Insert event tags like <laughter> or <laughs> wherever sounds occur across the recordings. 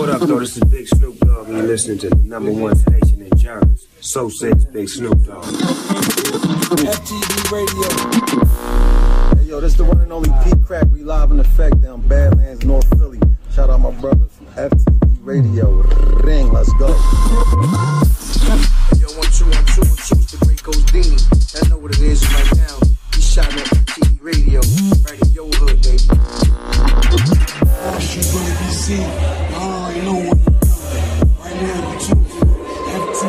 What up, though? This is Big Snoop Dogg, and you're listening to the number one station in Germans. So says Big Snoop Dogg. FTV Radio. Hey, yo, this is the one and only Pete Crack. We live in effect down Badlands, North Philly. Shout out my brothers from FTV Radio. Ring, let's go. Yo, one, two, one, two, one, two, it's the great Godini. I know what it is right now. He shot at FTV Radio, right in your hood, baby. You're gonna be seen. I already know what you're doing. Right now, you tune to FT.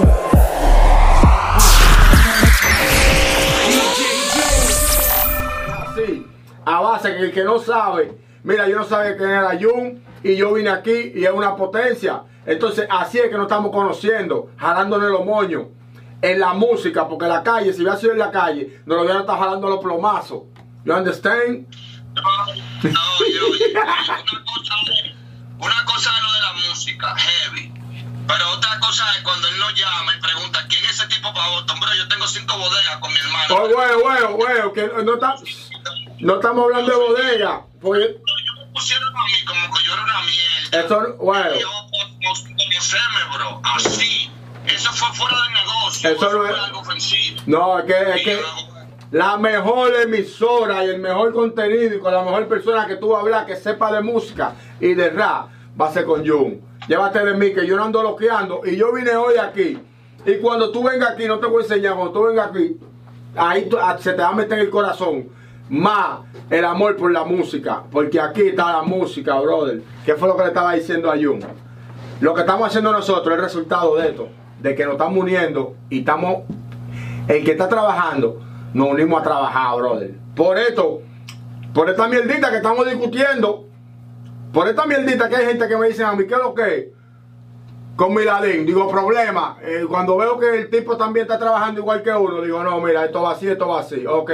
Sí, a base que el que no sabe, mira, yo no sabía quién era Jun y yo vine aquí y es una potencia. Entonces, así es que nos estamos conociendo, jalándonos los moños en la música, porque la calle, si hubiera sido en la calle, nos lo hubieran estado jalando los plomazos. You understand? No, yo, yo, una cosa, una cosa es lo de la música, heavy. Pero otra cosa es cuando él nos llama y pregunta quién es ese tipo para Boston. Bro, yo tengo cinco bodegas con mi hermano. Oh, huevo, huevo, que no, está- no estamos hablando de bodega. Porque Ellos me pusieron a mí como que yo era una mierda. eso, huevo. Yo como, bro. Así. Eso fue fuera del negocio. Eso no fue es- algo ofensivo. No, es que, es que yo- la mejor emisora y el mejor contenido y con la mejor persona que tú hablar que sepa de música y de rap va a ser con Jun. Llévate de mí que yo no ando loqueando y yo vine hoy aquí. Y cuando tú vengas aquí, no te voy a enseñar, cuando tú vengas aquí, ahí ah, se te va a meter el corazón más el amor por la música. Porque aquí está la música, brother. ¿Qué fue lo que le estaba diciendo a Jun? Lo que estamos haciendo nosotros es el resultado de esto, de que nos estamos uniendo y estamos el que está trabajando, nos unimos a trabajar, brother. Por esto, por esta mierdita que estamos discutiendo, por esta mierdita que hay gente que me dice a mí, ¿qué es lo que? Con Miladín, digo, problema. Eh, cuando veo que el tipo también está trabajando igual que uno, digo, no, mira, esto va así, esto va así. Ok,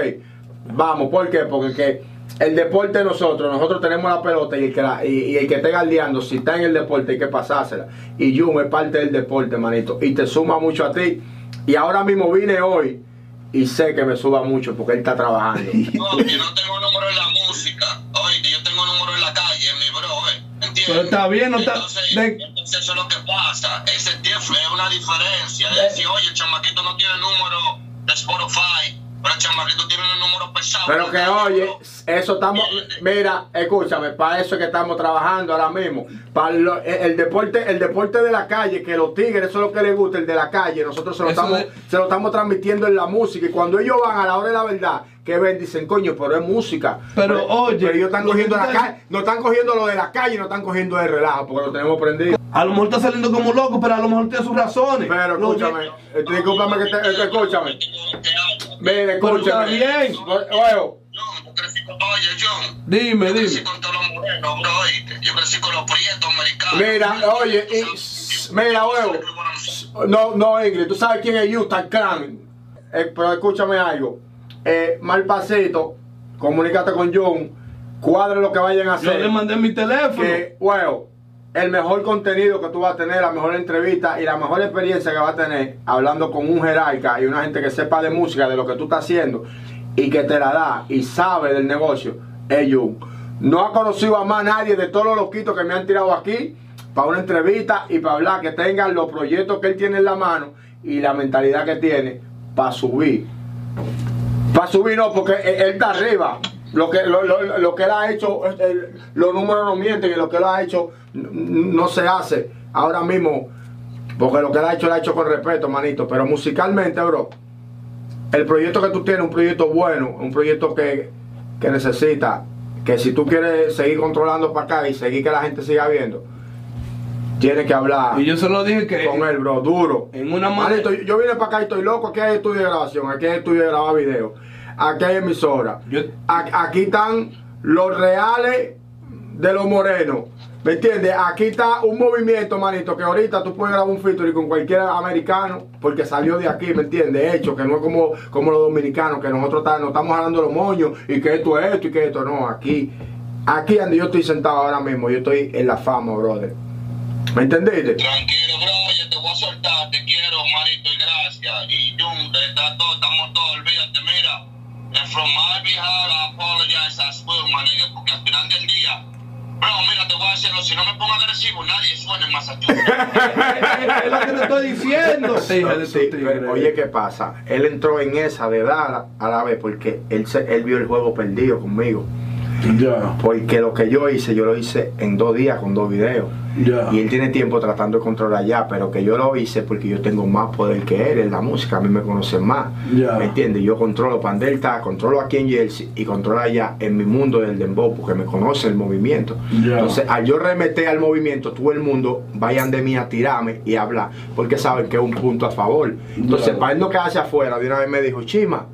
vamos, ¿por qué? Porque que el deporte de nosotros, nosotros tenemos la pelota y el que, y, el que esté galdeando, si está en el deporte hay que pasársela. Y Jun es parte del deporte, manito, y te suma mucho a ti. Y ahora mismo vine hoy y sé que me suba mucho porque él está trabajando. <laughs> No, que no tengo número en la música. Oye, que yo tengo número en la calle, mi bro, eh. ¿Entiendes? Pero está bien, no está- Entonces, de- entonces eso es lo que pasa. Ese tiempo es una diferencia. Es decir, oye, el chamaquito no tiene número de Spotify, pero el chamaquito tiene un número pesado. Pero que oye, eso estamos, mira, escúchame, para eso es que estamos trabajando ahora mismo. Para lo- el, el deporte, el deporte de la calle, que los tigres, eso es lo que les gusta, el de la calle, nosotros se lo, Eso estamos, se lo estamos transmitiendo en la música. Y cuando ellos van a la hora de la verdad, que ven, dicen, coño, pero es música. Pero, oye, pero ellos están cogiendo la calle, no están cogiendo lo de la calle, no están cogiendo de relajo, porque lo tenemos prendido. A lo mejor está saliendo como loco, pero a lo mejor tiene sus razones. Pero No, escúchame, eh, discúlpame que te, eh, escúchame. Está escúchame. bien. Oye, John, yo crecí con, oye, John. Dime, Yo crecí dime. con todos los morenos, bro, oíste. Yo crecí con los prietos americanos. Mira, oye, y- mira, huevo. No, no, Ingrid, tú sabes quién es Utah Clan. Eh, pero escúchame algo. Eh, mal pasito, comunícate con John, cuadre lo que vayan a Yo hacer. le mandé mi teléfono. Que, huevo, el mejor contenido que tú vas a tener, la mejor entrevista y la mejor experiencia que vas a tener hablando con un jerarca y una gente que sepa de música, de lo que tú estás haciendo y que te la da y sabe del negocio, es Jun. No ha conocido a más nadie de todos los loquitos que me han tirado aquí para una entrevista y para hablar, que tengan los proyectos que él tiene en la mano y la mentalidad que tiene para subir. Para subir no, porque él, está arriba. Lo que, lo, lo- lo que él ha hecho, eh, los números no mienten y lo que él ha hecho no se hace ahora mismo. Porque lo que él ha hecho, lo ha hecho con respeto, manito. Pero musicalmente, bro, el proyecto que tú tienes, un proyecto bueno, un proyecto que, que necesita, que si tú quieres seguir controlando para acá y seguir que la gente siga viendo, tienes que hablar Y yo se lo dije que. con él, bro, duro. En una manera. yo, yo vine para acá y estoy loco. Aquí hay estudio de grabación, aquí hay estudio de grabar video, aquí hay emisora. Yo- Aquí están los reales de los morenos. ¿Me entiendes? Aquí está un movimiento, manito, que ahorita tú puedes grabar un featuring con cualquier americano porque salió de aquí, ¿me entiendes? Hecho, que no es como, como los dominicanos, que nosotros está- nos estamos jalando los moños y que esto es esto y que esto no. Aquí, aquí donde yo estoy sentado ahora mismo, yo estoy en la fama, brother. ¿Me entendiste? Tranquilo, bro, oye, te voy a soltar, te quiero, manito, y gracias. Y Jun, está todo, estamos todos, olvídate, mira. And from my behalf, I apologize as well, nigga, porque al final del día, Bro, mira, te voy a decirlo, si no me pongo agresivo, nadie suena en Massachusetts. <laughs> es lo que te estoy diciendo. Sí, pero, oye, ¿qué pasa? Él entró en esa de dar a la vez porque él, se- él vio el juego perdido conmigo. Porque lo que yo hice, yo lo hice en dos días con dos videos. Y él tiene tiempo tratando de controlar ya, pero que yo lo hice porque yo tengo más poder que él en la música, a mí me conocen más. Ya. ¿Me entiendes? Yo controlo Pandelta, controlo aquí en Jersey y controlo allá en mi mundo del dembow porque me conoce el movimiento. Entonces, al yo remeter al movimiento, todo el mundo vayan de mí a tirarme y hablar porque saben que es un punto a favor. Entonces, para él no quedarse afuera, de una vez me dijo, Chima,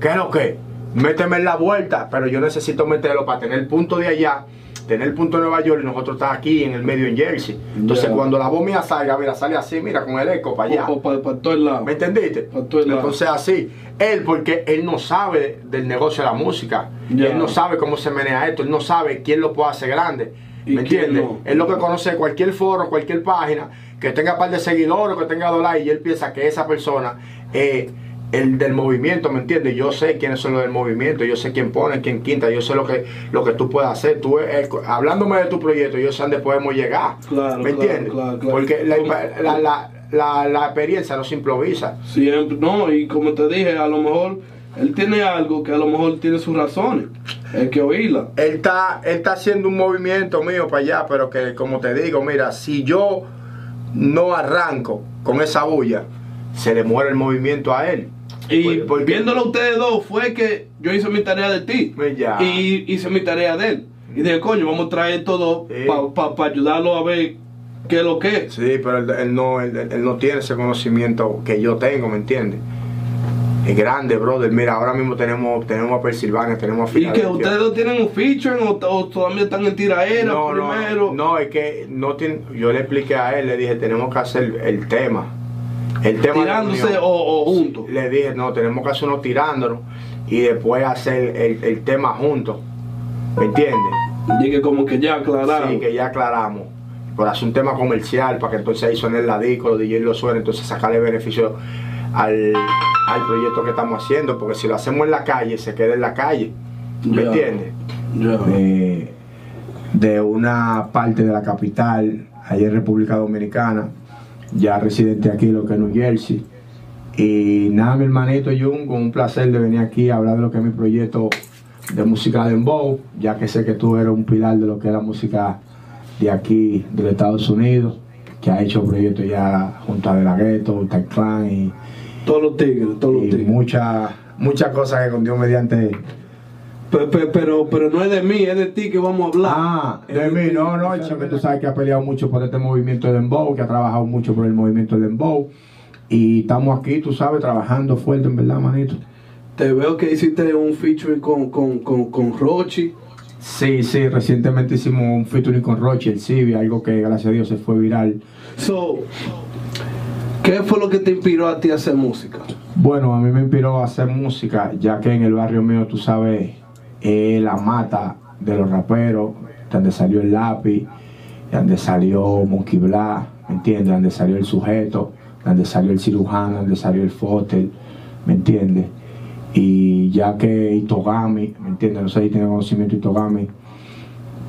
¿qué es lo que? Méteme en la vuelta, pero yo necesito meterlo para tener el punto de allá, tener el punto de Nueva York y nosotros estar aquí en el medio en Jersey. Entonces, cuando la voz mía salga, mira, sale así, mira, con el eco para allá. Para todos lados. ¿Me entendiste? Pa' todos lados. Entonces así, él porque él no sabe del negocio de la música, él no sabe cómo se menea esto, él no sabe quién lo puede hacer grande, ¿Y ¿me entiendes? no? Él lo que conoce cualquier foro, cualquier página, que tenga par de seguidores, que tenga dólares, y él piensa que esa persona es el del movimiento, ¿me entiendes? Yo sé quiénes son los del movimiento, yo sé quién pone, quién quinta, yo sé lo que, lo que tú puedes hacer. Tú, eh, hablándome de tu proyecto, yo sé dónde podemos llegar, Claro, ¿me entiendes? claro, claro. Porque la, la, la, la- la experiencia no se improvisa. Siempre, no, y como te dije, a lo mejor él tiene algo que a lo mejor tiene sus razones. Hay que oírla. Él está, él está haciendo un movimiento mío para allá, pero que como te digo, mira, si yo no arranco con esa bulla, se le muere el movimiento a él. Y Por- porque- viéndolo ustedes dos, fue que yo hice mi tarea de ti. Pues ya. Y hice mi tarea de él. Y dije, coño, vamos a traer todo Sí. para ayudarlo a ver qué es lo que es. Sí, pero él, él no, él, él no tiene ese conocimiento que yo tengo, ¿me entiendes? Es grande, brother. Mira, ahora mismo tenemos, tenemos a Pensilvania, tenemos a Y que Filadelfia. ustedes lo tienen un feature o, o todavía están en tiraera no, primero. no, no, es que no tiene, yo le expliqué a él, le dije, tenemos que hacer el tema. El tema de la tirándose o, o juntos. Le dije, no, tenemos que hacer uno tirándonos y después hacer el, el tema juntos. ¿Me entiendes? Dije como que ya aclararon. Sí, que ya aclaramos. Por hacer un tema comercial, para que entonces ahí suene la disco, los DJ lo suenen, entonces sacarle beneficio al, al proyecto que estamos haciendo, porque si lo hacemos en la calle, se queda en la calle. ¿Me Ya. entiendes? Ya. de, de una parte de la capital, allá en República Dominicana, ya residente aquí, lo que es New Jersey. Y nada, mi hermanito Jun, con un placer de venir aquí a hablar de lo que es mi proyecto de música de Dembow, ya que sé que tú eres un pilar de lo que es la música de aquí, de los Estados Unidos, que ha hecho proyectos ya junto a De La Ghetto, Clan y, Todos los tigres, todos los y tigres. muchas muchas cosas que con Dios mediante Pe- pe- Pero, pero, no es de mí, es de ti que vamos a hablar. Ah, Es de mí, ti, no, no, chico, tú sabes que ha peleado mucho por este movimiento de Dembow, que ha trabajado mucho por el movimiento de Dembow. Y estamos aquí, tú sabes, trabajando fuerte, en verdad, manito. Te veo que hiciste un featuring con, con, con, con Rochi. Sí, sí, recientemente hicimos un featuring con Roche, el Civi, algo que gracias a Dios se fue viral. So, ¿qué fue lo que te inspiró a ti a hacer música? Bueno, a mí me inspiró a hacer música, ya que en el barrio mío, tú sabes, es la mata de los raperos, donde salió el lápiz, donde salió Monkey Black, ¿me entiendes? Donde salió el sujeto, donde salió el cirujano, donde salió el fotel, ¿me entiendes? Y ya que Itogami, ¿me entiendes? No sé si tiene conocimiento Itogami,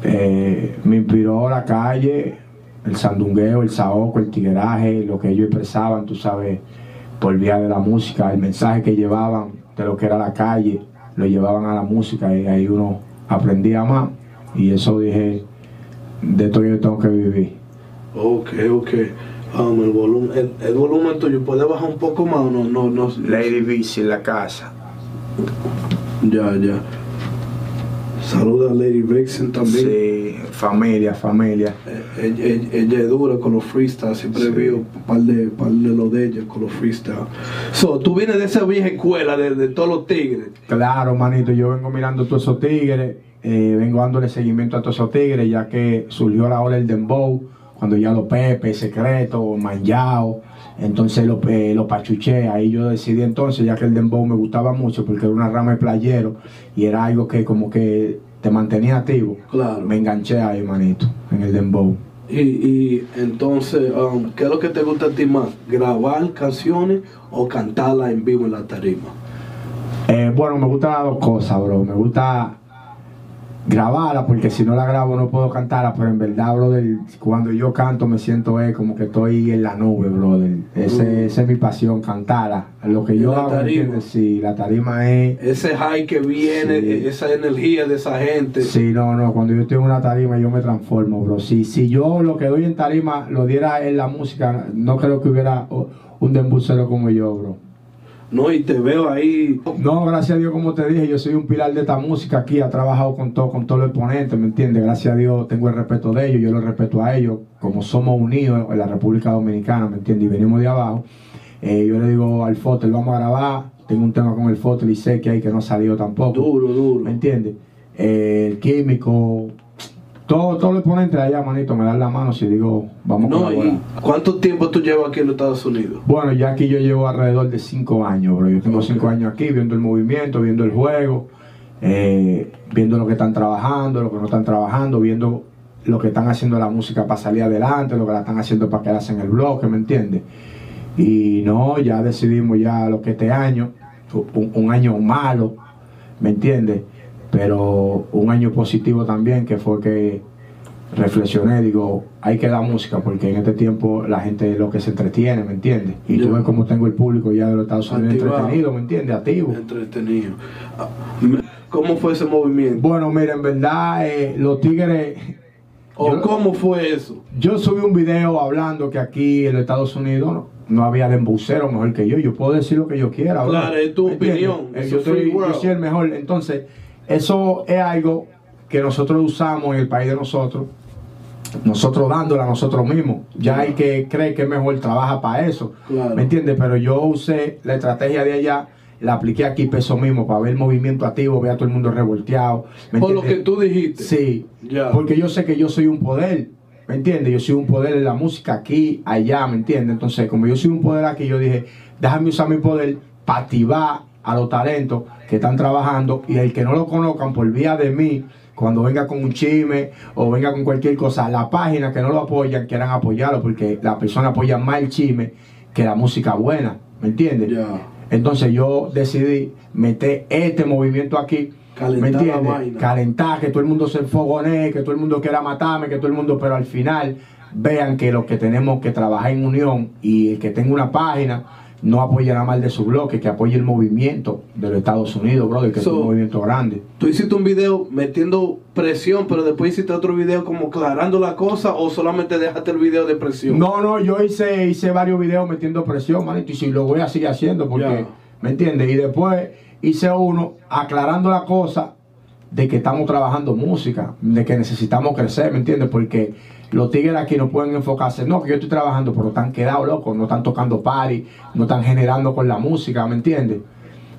eh, me inspiró la calle, el sandungueo, el saoco, el tigueraje, lo que ellos expresaban, tú sabes, por vía de la música, el mensaje que llevaban de lo que era la calle, lo llevaban a la música y ahí uno aprendía más. Y eso dije, de esto yo tengo que vivir. Ok, ok. Um, el, volumen, el, el volumen tuyo, ¿puede bajar un poco más o no? no, no Lady Bici en la casa. Ya, ya. Saluda a Lady Vixen también. Sí, familia, familia. Eh, Ella, ella- ella es dura con los freestyles, siempre Sí. vi un par de, par de lo de ella con los freestyles. So, tú vienes de esa vieja escuela de, de todos los tigres. Claro, manito, yo vengo mirando todos esos tigres, eh, vengo dándole seguimiento a todos esos tigres, ya que surgió la hora del dembow, cuando ya los Pepe, Secreto, Manjao, entonces los eh, pachuché, ahí yo decidí entonces, ya que el dembow me gustaba mucho, porque era una rama de playero, y era algo que como que te mantenía activo, Claro. me enganché ahí, manito, en el dembow. Y, y entonces, um, ¿qué es lo que te gusta a ti más? ¿Grabar canciones o cantarlas en vivo en la tarima? Eh, bueno, me gustan las dos cosas, bro. Me gusta grabarla, porque si no la grabo no puedo cantarla, pero en verdad, brother, cuando yo canto me siento eh, como que estoy en la nube, brother. Ese, esa es mi pasión, cantarla. Lo que yo la hago, ¿me tarima. Sí, la tarima es... Ese high que viene, Sí. e- esa energía de esa gente. Sí, no, no, cuando yo estoy en una tarima yo me transformo, bro. Si, si yo lo que doy en tarima lo diera en la música, no creo que hubiera un dembucero como yo, bro. No, y te veo ahí. No, gracias a Dios, como te dije, yo soy un pilar de esta música aquí, he trabajado con todo, con todos los exponentes, ¿me entiendes? Gracias a Dios tengo el respeto de ellos, yo los respeto a ellos, como somos unidos en la República Dominicana, ¿me entiendes? Y venimos de abajo. Eh, yo le digo al Fotel, vamos a grabar, tengo un tema con el Fotel y sé que hay que no ha salido tampoco. Duro, duro. ¿Me entiendes? Eh, el químico, todo, todo los exponentes de allá, manito, me dan la mano si digo, vamos No, y ¿cuánto tiempo tú llevas aquí en los Estados Unidos? Bueno, ya aquí yo llevo alrededor de cinco años, bro. Yo tengo cinco años aquí viendo el movimiento, viendo el juego, eh, viendo lo que están trabajando, lo que no están trabajando, viendo lo que están haciendo la música para salir adelante, lo que la están haciendo para quedarse en el bloque, ¿me entiendes? Y no, ya decidimos ya lo que este año, un, un año malo, ¿me entiendes? Pero un año positivo también, que fue que reflexioné, digo, hay que dar música porque en este tiempo la gente es lo que se entretiene, ¿me entiendes? Y tú ves cómo tengo el público ya de los Estados Unidos Activado. entretenido, ¿me entiendes? Activo. Entretenido. Ah, ¿Cómo fue ese movimiento? Bueno, mira, en verdad, eh, los tigres, ¿O yo- cómo fue eso? yo subí un video hablando que aquí en los Estados Unidos no, no había dembucero mejor que yo. Yo puedo decir lo que yo quiera. bro. Claro, es tu opinión, Eh, es yo, soy el mejor. Entonces, eso es algo que nosotros usamos en el país de nosotros. Nosotros dándola a nosotros mismos. Ya hay que cree que es mejor trabaja para eso. Claro. ¿Me entiendes? Pero yo usé la estrategia de allá, la apliqué aquí peso mismo para ver el movimiento activo, ver a todo el mundo revolteado. ¿me Por lo que tú dijiste. Sí, Ya. porque yo sé que yo soy un poder, ¿me entiendes? Yo soy un poder en la música aquí, allá, ¿me entiendes? Entonces, como yo soy un poder aquí, yo dije, déjame usar mi poder para activar a los talentos que están trabajando y el que no lo conozcan por vía de mí, cuando venga con un chisme o venga con cualquier cosa, la página que no lo apoyan, quieran apoyarlo, porque la persona apoya más el chisme que la música buena, ¿me entiendes? Entonces yo decidí meter este movimiento aquí. Calentar ¿Me la entiendes? vaina. Calentar, que todo el mundo se enfogonee, que todo el mundo quiera matarme, que todo el mundo, pero al final vean que los que tenemos que trabajar en unión y el que tenga una página no apoye nada mal de su bloque, que apoye el movimiento de los Estados Unidos, brother, que So- es un movimiento grande. Tú hiciste un video metiendo presión, pero después hiciste otro video como aclarando la cosa o solamente dejaste el video de presión. No, no, yo hice, hice varios videos metiendo presión, manito, y si lo voy a seguir haciendo, porque. ¿me entiendes? Y después hice uno aclarando la cosa de que estamos trabajando música, de que necesitamos crecer, ¿me entiendes? Porque los tigres aquí no pueden enfocarse, no, que yo estoy trabajando, pero están quedados locos, no están tocando party, no están generando con la música, ¿me entiendes?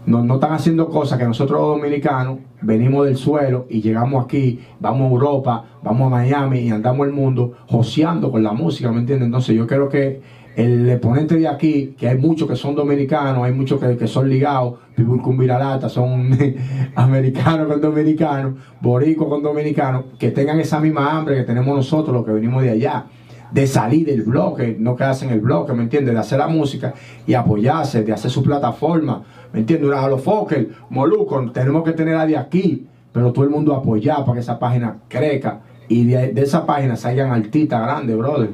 No, no están haciendo cosas que nosotros los dominicanos venimos del suelo y llegamos aquí, vamos a Europa, vamos a Miami y andamos el mundo joseando con la música, ¿me entiendes? Entonces yo creo que el exponente de aquí, que hay muchos que son dominicanos, hay muchos que, que son ligados, Pibul con Viralata, son <laughs> americanos con dominicanos, boricos con dominicanos, que tengan esa misma hambre que tenemos nosotros, los que venimos de allá de salir del bloque, no quedarse en el bloque, ¿me entiendes? De hacer la música y apoyarse, de hacer su plataforma, ¿me entiendes? Una Halo Fokker, Moluco, tenemos que tenerla de aquí, pero todo el mundo apoyar para que esa página crezca y de, de esa página salgan artistas grandes, brother.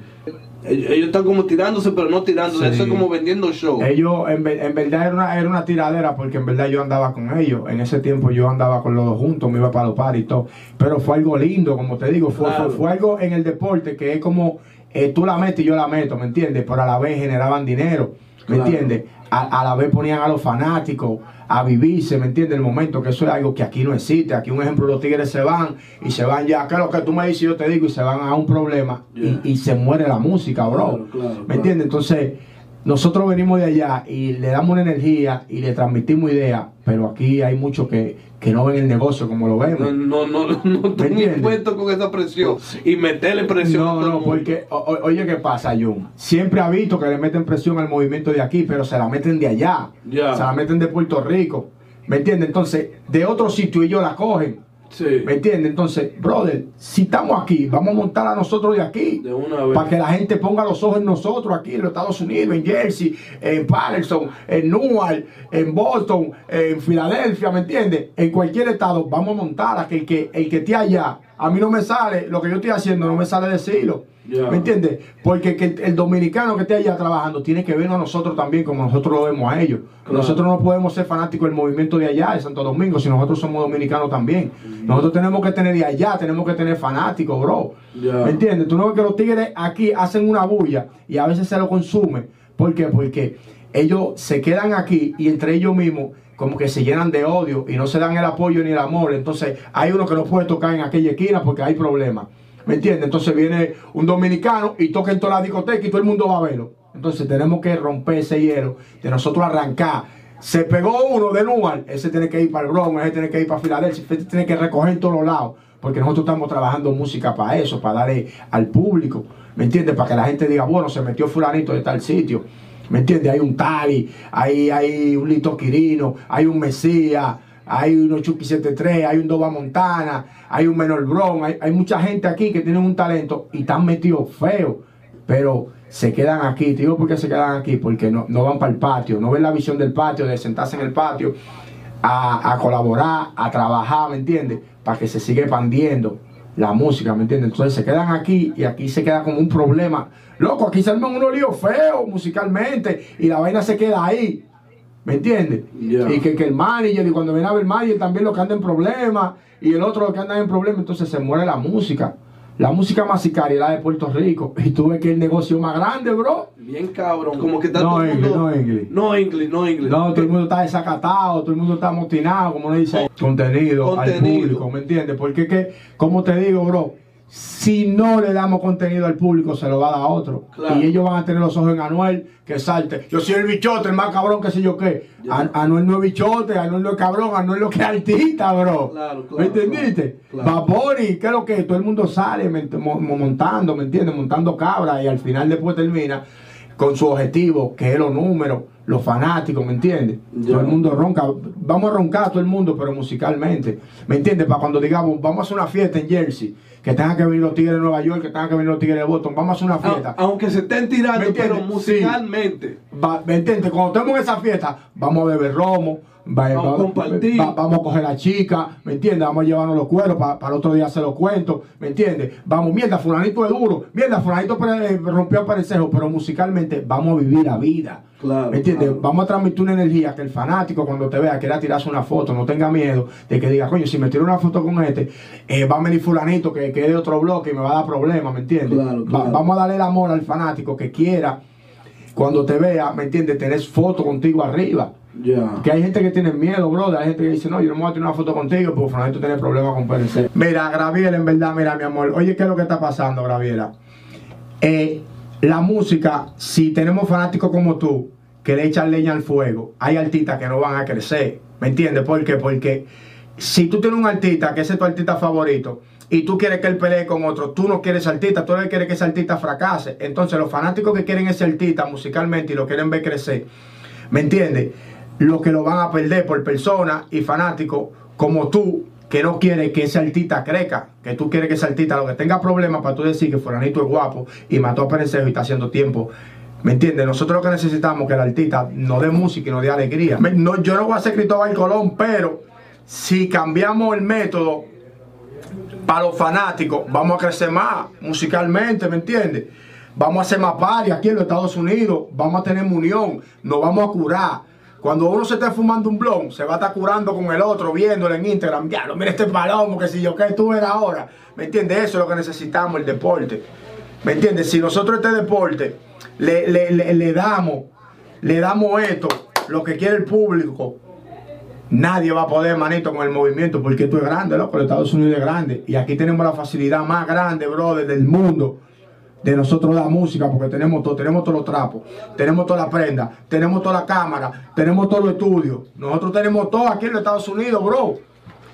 Ellos, ellos están como tirándose, pero no tirándose. Sí. Eso es como vendiendo show. Ellos, en, en verdad, era una, era una tiradera porque en verdad yo andaba con ellos. En ese tiempo yo andaba con los dos juntos, me iba para los paris y todo. Pero fue algo lindo, como te digo. Fue, Claro. fue, fue algo en el deporte que es como eh, tú la metes y yo la meto, ¿me entiendes? Pero a la vez generaban dinero, ¿me Claro. entiendes? A, a la vez ponían a los fanáticos a vivirse, ¿me entiendes? El momento, que eso es algo que aquí no existe. Aquí, un ejemplo, los tigres se van y se van ya, que es lo que tú me dices, yo te digo, y se van a un problema Yeah. y, y se muere la música, bro. Claro, claro, ¿Me claro. entiendes? Entonces, nosotros venimos de allá y le damos una energía y le transmitimos ideas, pero aquí hay muchos que, que no ven el negocio como lo vemos. no, no, no, no estoy dispuesto con esa presión y meterle presión. a No, el no, mundo. porque, o- oye, ¿qué pasa, Jun? Siempre ha visto que le meten presión al movimiento de aquí, pero se la meten de allá. Se la meten de Puerto Rico. ¿Me entiendes? Entonces, de otro sitio ellos la cogen. Sí. ¿Me entiendes? Entonces, brother, si estamos aquí, vamos a montar a nosotros de aquí. De una vez. Para que la gente ponga los ojos en nosotros aquí en los Estados Unidos, en Jersey, en Patterson, en Newark, en Boston, en Filadelfia, ¿me entiendes? En cualquier estado, vamos a montar a que el que, el que esté allá, a mí no me sale, lo que yo estoy haciendo no me sale decirlo. ¿Me entiendes? Porque que el dominicano que esté allá trabajando tiene que vernos a nosotros también como nosotros lo vemos a ellos. Claro. Nosotros no podemos ser fanáticos del movimiento de allá, de Santo Domingo, si nosotros somos dominicanos también. Nosotros tenemos que tener de allá, tenemos que tener fanáticos, bro. ¿Me entiendes? Tú no ves que los tigres aquí hacen una bulla y a veces se lo consumen. ¿Por qué? Porque ellos se quedan aquí y entre ellos mismos como que se llenan de odio y no se dan el apoyo ni el amor. Entonces hay uno que no puede tocar en aquella esquina porque hay problemas. ¿Me entiendes? Entonces viene un dominicano y toca en toda la discoteca y todo el mundo va a verlo. Entonces tenemos que romper ese hielo, de nosotros arrancar. Se pegó uno de Nual, ese tiene que ir para el Bronx, ese tiene que ir para Filadelfia, ese tiene que recoger en todos los lados. Porque nosotros estamos trabajando música para eso, para darle al público. ¿Me entiendes? Para que la gente diga, bueno, se metió fulanito de tal sitio. ¿Me entiendes? Hay un Tali, hay, hay un Lito Quirino, hay un Mesías, hay unos Chucky 73, hay un Doba Montana, hay un Menor Bron, hay, mucha gente aquí que tienen un talento y están metidos feos, pero se quedan aquí. Te digo por qué se quedan aquí, porque no, no van para el patio, no ven la visión del patio, de sentarse en el patio a, a colaborar, a trabajar, ¿me entiendes? Para que se siga expandiendo la música, ¿me entiendes? Entonces se quedan aquí y aquí se queda como un problema. Loco, aquí se arman unos líos feos musicalmente y la vaina se queda ahí. ¿Me entiendes? Y que, que el manager, y cuando viene a ver el manager también lo que anda en problemas, y el otro lo que anda en problemas, entonces se muere la música. La música más sicaria es la de Puerto Rico. <laughs> Y tú ves que el negocio más grande, bro. Bien cabrón. Como que está No todo el inglés, mundo. no inglés. No inglés, no inglés. No, todo el mundo está desacatado, todo el mundo está amotinado, como le dice. Contenido, al Contenido. público, ¿me entiendes? Porque es que, como te digo, bro, si no le damos contenido al público, se lo va a dar a otro. Claro. Y ellos van a tener los ojos en Anuel, que salte. Yo soy el bichote, el más cabrón que sé yo qué. Anuel no es bichote, Anuel no es cabrón, Anuel lo que es artista, bro. Claro, claro, ¿Me entendiste? Bunny, ¿qué es lo que? Todo el mundo sale montando, ¿me entiendes? Montando cabra y al final después termina con su objetivo, que es los números, los fanáticos, ¿me entiendes? Todo el mundo ronca. Vamos a roncar a todo el mundo, pero musicalmente. ¿Me entiendes? Para cuando digamos, vamos a hacer una fiesta en Jersey, que tengan que venir los tigres de Nueva York, que tengan que venir los tigres de Boston, vamos a hacer una fiesta. A- aunque se estén tirando, pero musicalmente. Va- ¿Me entiendes? Cuando estemos en esa fiesta, vamos a beber romo, va- Vamos a compartir. va- vamos a coger a la chica, ¿me entiendes? Vamos a llevarnos los cueros para el otro día hacer los cuentos, ¿me entiendes? Vamos, mierda, fulanito es duro, mierda, fulanito pre- eh, rompió aparecejo, pero musicalmente vamos a vivir la vida. Claro, ¿Me entiendes? claro. Vamos a transmitir una energía que el fanático cuando te vea quiera tirarse una foto, no tenga miedo de que diga, coño, si me tiro una foto con este, eh, va a venir fulanito que, que es de otro bloque y me va a dar problemas, ¿me entiendes? Claro, Va- vamos a darle el amor al fanático que quiera cuando te vea, ¿me entiendes? Tenés foto contigo arriba. Ya. Que hay gente que tiene miedo, brother. Hay gente que dice, no, yo no me voy a tener una foto contigo porque Francisco tiene problemas con PNC. Mira, Graviela, en verdad, mira, mi amor. Oye, ¿qué es lo que está pasando, Graviela? Eh, la música, si tenemos fanáticos como tú, que le echan leña al fuego, hay artistas que no van a crecer. ¿Me entiendes? ¿Por qué? Porque si tú tienes un artista que ese es tu artista favorito y tú quieres que él pelee con otro, tú no quieres artista, tú no quieres que ese artista fracase. Entonces, los fanáticos que quieren ese artista musicalmente y lo quieren ver crecer, ¿me entiendes? Lo que lo van a perder por personas y fanáticos como tú, que no quieres que ese artista crezca, que tú quieres que ese artista lo que tenga problemas para tú decir que Fulanito es guapo y mató a Perencejo y está haciendo tiempo. ¿Me entiendes? Nosotros lo que necesitamos es que el artista nos dé música y nos dé alegría. No- yo no voy a ser Cristóbal Colón, pero si cambiamos el método para los fanáticos, vamos a crecer más musicalmente, ¿me entiendes? Vamos a hacer más party aquí en los Estados Unidos, vamos a tener unión, nos vamos a curar. Cuando uno se esté fumando un blon, se va a estar curando con el otro, viéndolo en Instagram. Ya, mira este palomo, que si yo que tú eres ahora. ¿Me entiendes? Eso es lo que necesitamos, el deporte. ¿Me entiendes? Si nosotros este deporte le, le- le- damos, le damos esto, lo que quiere el público, Nadie va a poder, manito, con el movimiento, porque esto es grande, loco. Los Estados Unidos es grande. Y aquí tenemos la facilidad más grande, brother, del mundo. De nosotros la música, porque tenemos todo, tenemos todos los trapos, tenemos toda la prenda, tenemos toda la cámara, tenemos todos los estudios. Nosotros tenemos todo aquí en los Estados Unidos, bro.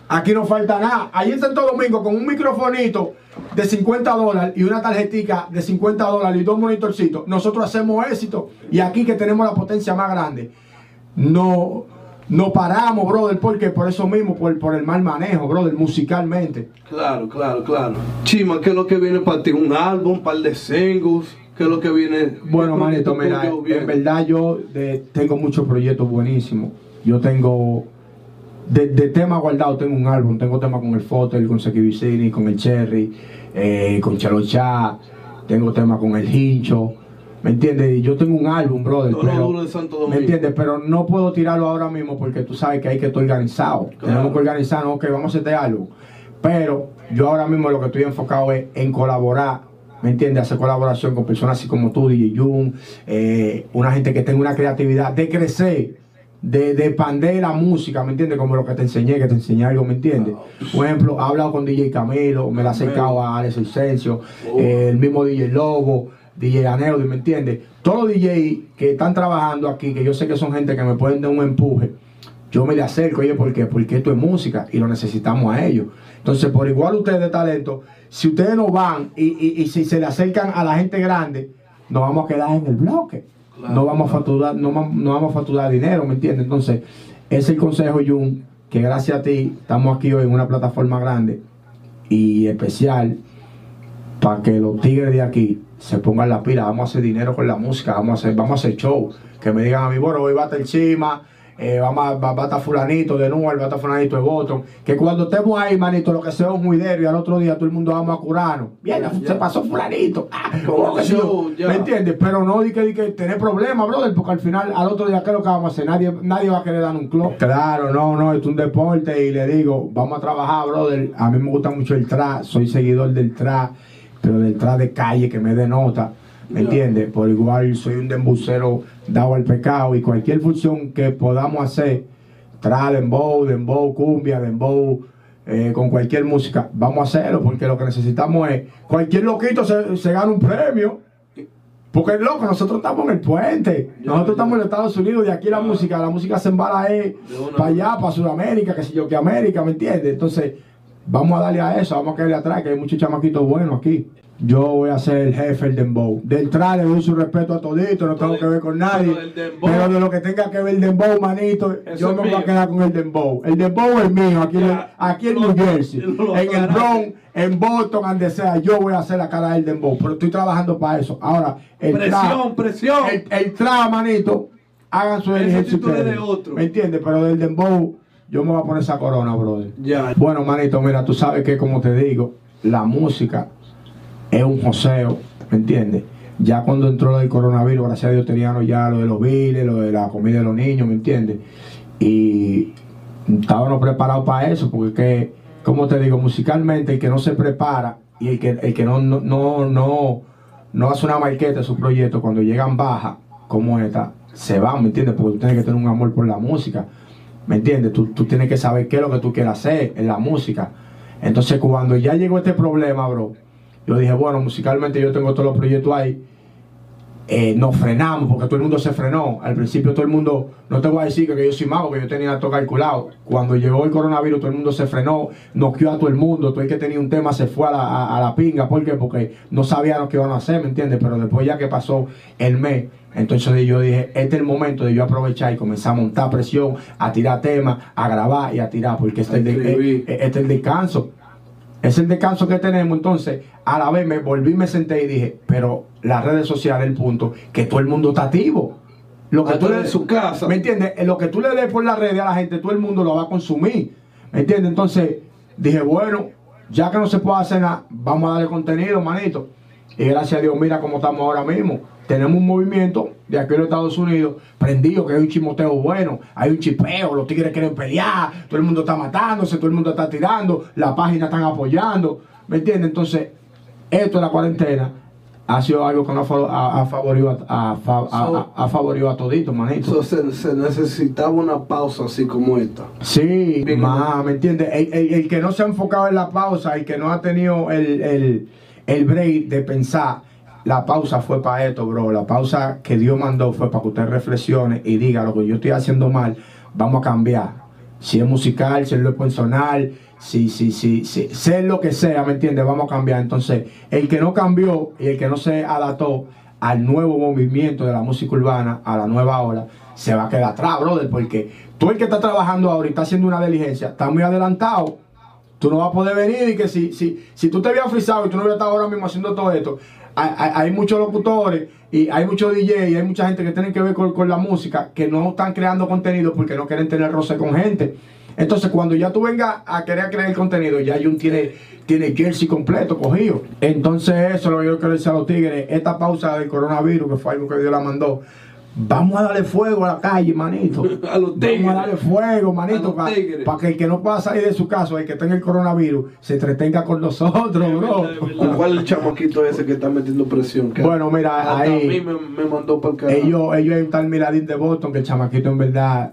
Aquí no falta nada. Allí en Santo Domingo, con un microfonito de 50 dólares y una tarjetica de 50 dólares y dos monitorcitos, nosotros hacemos éxito. Y aquí que tenemos la potencia más grande, no, nos paramos, brother, porque por eso mismo, por, por el mal manejo, brother, musicalmente. Claro, claro, claro. Chima, ¿qué es lo que viene para ti? ¿Un álbum, un par de singles? ¿Qué es lo que viene? Bueno, ¿Qué manito, mira, en verdad yo de- tengo muchos proyectos buenísimos. Yo tengo, de, de temas guardados, tengo un álbum. Tengo temas con el Fotel, con Seki Vicini, con el Cherry, eh, con Chelo Chá. Tengo temas con el Hincho. ¿Me entiendes? Y Yo tengo un álbum, brother. Todo pero- duro de Santo ¿Me Domingo. entiendes? Pero no puedo tirarlo ahora mismo porque tú sabes que hay que estar organizado. Tenemos que organizarnos, ok, vamos a hacer algo. Pero yo ahora mismo lo que estoy enfocado es en colaborar, ¿me entiendes? Hacer colaboración con personas así como tú, DJ Jun, eh, una gente que tenga una creatividad de crecer, de, de expandir la música, ¿me entiendes? Como lo que te enseñé, que te enseñé algo, ¿me entiendes? Por ejemplo, he hablado con DJ Camilo, me la he acercado a Alex eh, el mismo DJ Lobo, DJ Aneudi, ¿me entiendes? Todos los DJ que están trabajando aquí, que yo sé que son gente que me pueden dar un empuje, yo me le acerco, oye, ¿por qué? Porque esto es música y lo necesitamos a ellos. Entonces, por igual ustedes de talento, si ustedes no van y, y- y si se le acercan a la gente grande, nos vamos a quedar en el bloque. Claro, no vamos a facturar, no, no vamos a facturar dinero, ¿me entiendes? Entonces, ese es el consejo, Jun, que gracias a ti estamos aquí hoy en una plataforma grande y especial para que los tigres de aquí se pongan la pila, vamos a hacer dinero con la música, vamos a hacer, vamos a hacer show, que me digan a mí, bueno, hoy va a estar Chima, eh, vamos a, va, va a estar fulanito de Nueva, va a estar fulanito de Boston, que cuando estemos ahí, manito, lo que sea un juidero y al otro día todo el mundo vamos a curarnos, bien, se pasó fulanito, ah, yo. ¿me entiendes? Pero no di que, di que tener problemas, brother, porque al final, al otro día, ¿qué es lo que vamos a hacer? Nadie, nadie va a querer dar un club. Claro, no, no, es un deporte y le digo, vamos a trabajar, brother. A mí me gusta mucho el trap, soy seguidor del trap, pero del trap de calle que me denota, ¿me entiendes? Por igual soy un dembucero dado al pecado y cualquier función que podamos hacer, trap, dembow, dembow, cumbia, dembow, eh, con cualquier música, vamos a hacerlo porque lo que necesitamos es, cualquier loquito se, se gana un premio. Porque loco, nosotros estamos en el puente. Nosotros estamos en Estados Unidos, de aquí la música, la música se embala eh, De una para allá, para Sudamérica, que sé yo, que América, ¿me entiendes? Entonces, vamos a darle a eso, vamos a caerle atrás, que hay muchos chamaquitos buenos aquí. Yo voy a ser el jefe del dembow. Del trap le doy su respeto a todito, no tengo que ver con nadie. Pero de lo que tenga que ver el dembow, manito, Eso yo me voy a quedar con el dembow. El dembow es mío, aquí, en- aquí en New Jersey, lo en el. Bronx, en Boston, donde sea, yo voy a hacer la cara del dembow. Pero estoy trabajando para eso. Ahora, el Presión, presión. el, el trap, manito, hagan su otro. ¿Me entiendes? Pero del dembow, yo me voy a poner esa corona, brother. Ya. Bueno, manito, mira, tú sabes que, como te digo, la música es un joseo, ¿me entiendes? Ya cuando entró lo del coronavirus, gracias a Dios teníamos ya lo de los biles, lo de la comida de los niños, ¿me entiendes? Y estábamos preparados para eso, porque que, como te digo, musicalmente el que no se prepara y el que, el que no, no, no, no, no hace una marqueta de su proyecto, cuando llegan bajas como esta, se van, ¿me entiendes? Porque tú tienes que tener un amor por la música, ¿me entiendes? Tú, tú tienes que saber qué es lo que tú quieres hacer en la música. Entonces, cuando ya llegó este problema, bro, yo dije, bueno, musicalmente yo tengo todos los proyectos ahí. Eh, nos frenamos porque todo el mundo se frenó. Al principio todo el mundo, no te voy a decir que, yo soy mago, que yo tenía todo calculado. Cuando llegó el coronavirus todo el mundo se frenó, noqueó a todo el mundo, todo el que tenía un tema se fue a la, a- a la pinga. ¿Por qué? Porque no sabían lo que iban a hacer, ¿me entiendes? Pero después ya que pasó el mes, entonces yo dije, este es el momento de yo aprovechar y comenzar a montar presión, a tirar temas, a grabar y a tirar, porque este, es el eh, este es el descanso. Es el descanso que tenemos. Entonces, a la vez me volví, me senté y dije, pero las redes sociales, el punto, que todo el mundo está activo. Lo que tú le de su casa. ¿Me entiendes? Eh, Lo que tú le des por las redes a la gente, todo el mundo lo va a consumir. ¿Me entiendes? Entonces, dije, bueno, ya que no se puede hacer nada, vamos a darle contenido, manito. Y gracias a Dios, mira cómo estamos ahora mismo. Tenemos un movimiento de aquí en los Estados Unidos prendido, que hay un chimoteo bueno, hay un chipeo, los tigres quieren pelear, todo el mundo está matándose, todo el mundo está tirando, la página están apoyando, ¿me entiendes? Entonces, esto de la cuarentena ha sido algo que nos ha, fa- ha- ha favorido a, a, a- a- todito, manito. Se, necesitaba una pausa así como esta. Sí, ma, ¿me entiendes? El, que no se ha enfocado en la pausa, el que no ha tenido el, el, el break de pensar, la pausa fue para esto, bro. La pausa que Dios mandó fue para que usted reflexione y diga lo que yo estoy haciendo mal, vamos a cambiar. Si es musical, si es lo personal, si, si, si, si, sea lo que sea, ¿me entiendes? Vamos a cambiar. Entonces, el que no cambió y el que no se adaptó al nuevo movimiento de la música urbana, a la nueva ola, se va a quedar atrás, brother, porque tú el que está trabajando ahora y está haciendo una diligencia, está muy adelantado. Tú no vas a poder venir y que si, si, si tú te habías frisado y tú no hubieras estado ahora mismo haciendo todo esto, hay, muchos locutores y hay muchos DJ y hay mucha gente que tienen que ver con, con la música que no están creando contenido porque no quieren tener roce con gente. Entonces, cuando ya tú vengas a querer crear contenido, ya Jun tiene, tiene jersey completo cogido. Entonces, eso es lo que yo quiero decir a los tigres. Esta pausa del coronavirus, que fue algo que Dios la mandó, vamos a darle fuego a la calle, manito. <laughs> A los tigres. Vamos a darle fuego, manito, para que el que no pueda salir de su casa, el que tenga el coronavirus, se entretenga con nosotros, bro. ¿Cuál es el chamaquito ese que está metiendo presión? Que Bueno, mira, hasta ahí- A mí me, me mandó para el. Ellos, ellos un tal Miradín de Boston que el chamaquito en verdad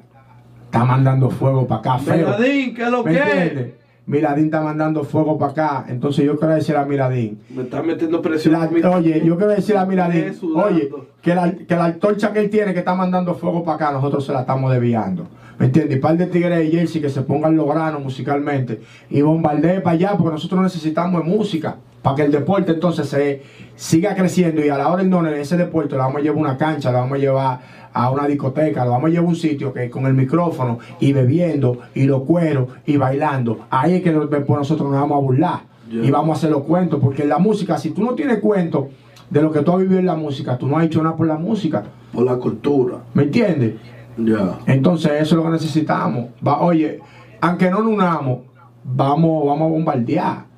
está mandando fuego para acá, feo. Miradín, ¿qué es lo ¿Me que Miradín está mandando fuego para acá. Entonces yo quiero decir a Miradín. Me está metiendo presión. la- oye, yo quiero decir a sudando. oye, que la, que la antorcha que él tiene que está mandando fuego para acá, nosotros se la estamos desviando. ¿Me entiendes? Y par de tigres de Jersey que se pongan los granos musicalmente y bombardee para allá porque nosotros necesitamos música para que el deporte entonces se siga creciendo y a la hora en donde ese deporte lo vamos a llevar una cancha, lo vamos a llevar a una discoteca, lo vamos a llevar a un sitio que con el micrófono y bebiendo y los cueros y bailando, ahí es que después nosotros nos vamos a burlar y vamos a hacer los cuentos porque en la música, si tú no tienes cuento de lo que tú has vivido en la música, tú no has hecho nada por la música, Por la cultura. ¿me entiendes? Ya. Entonces eso es lo que necesitamos. Va, oye, aunque no nos unamos, vamos, vamos a bombardear.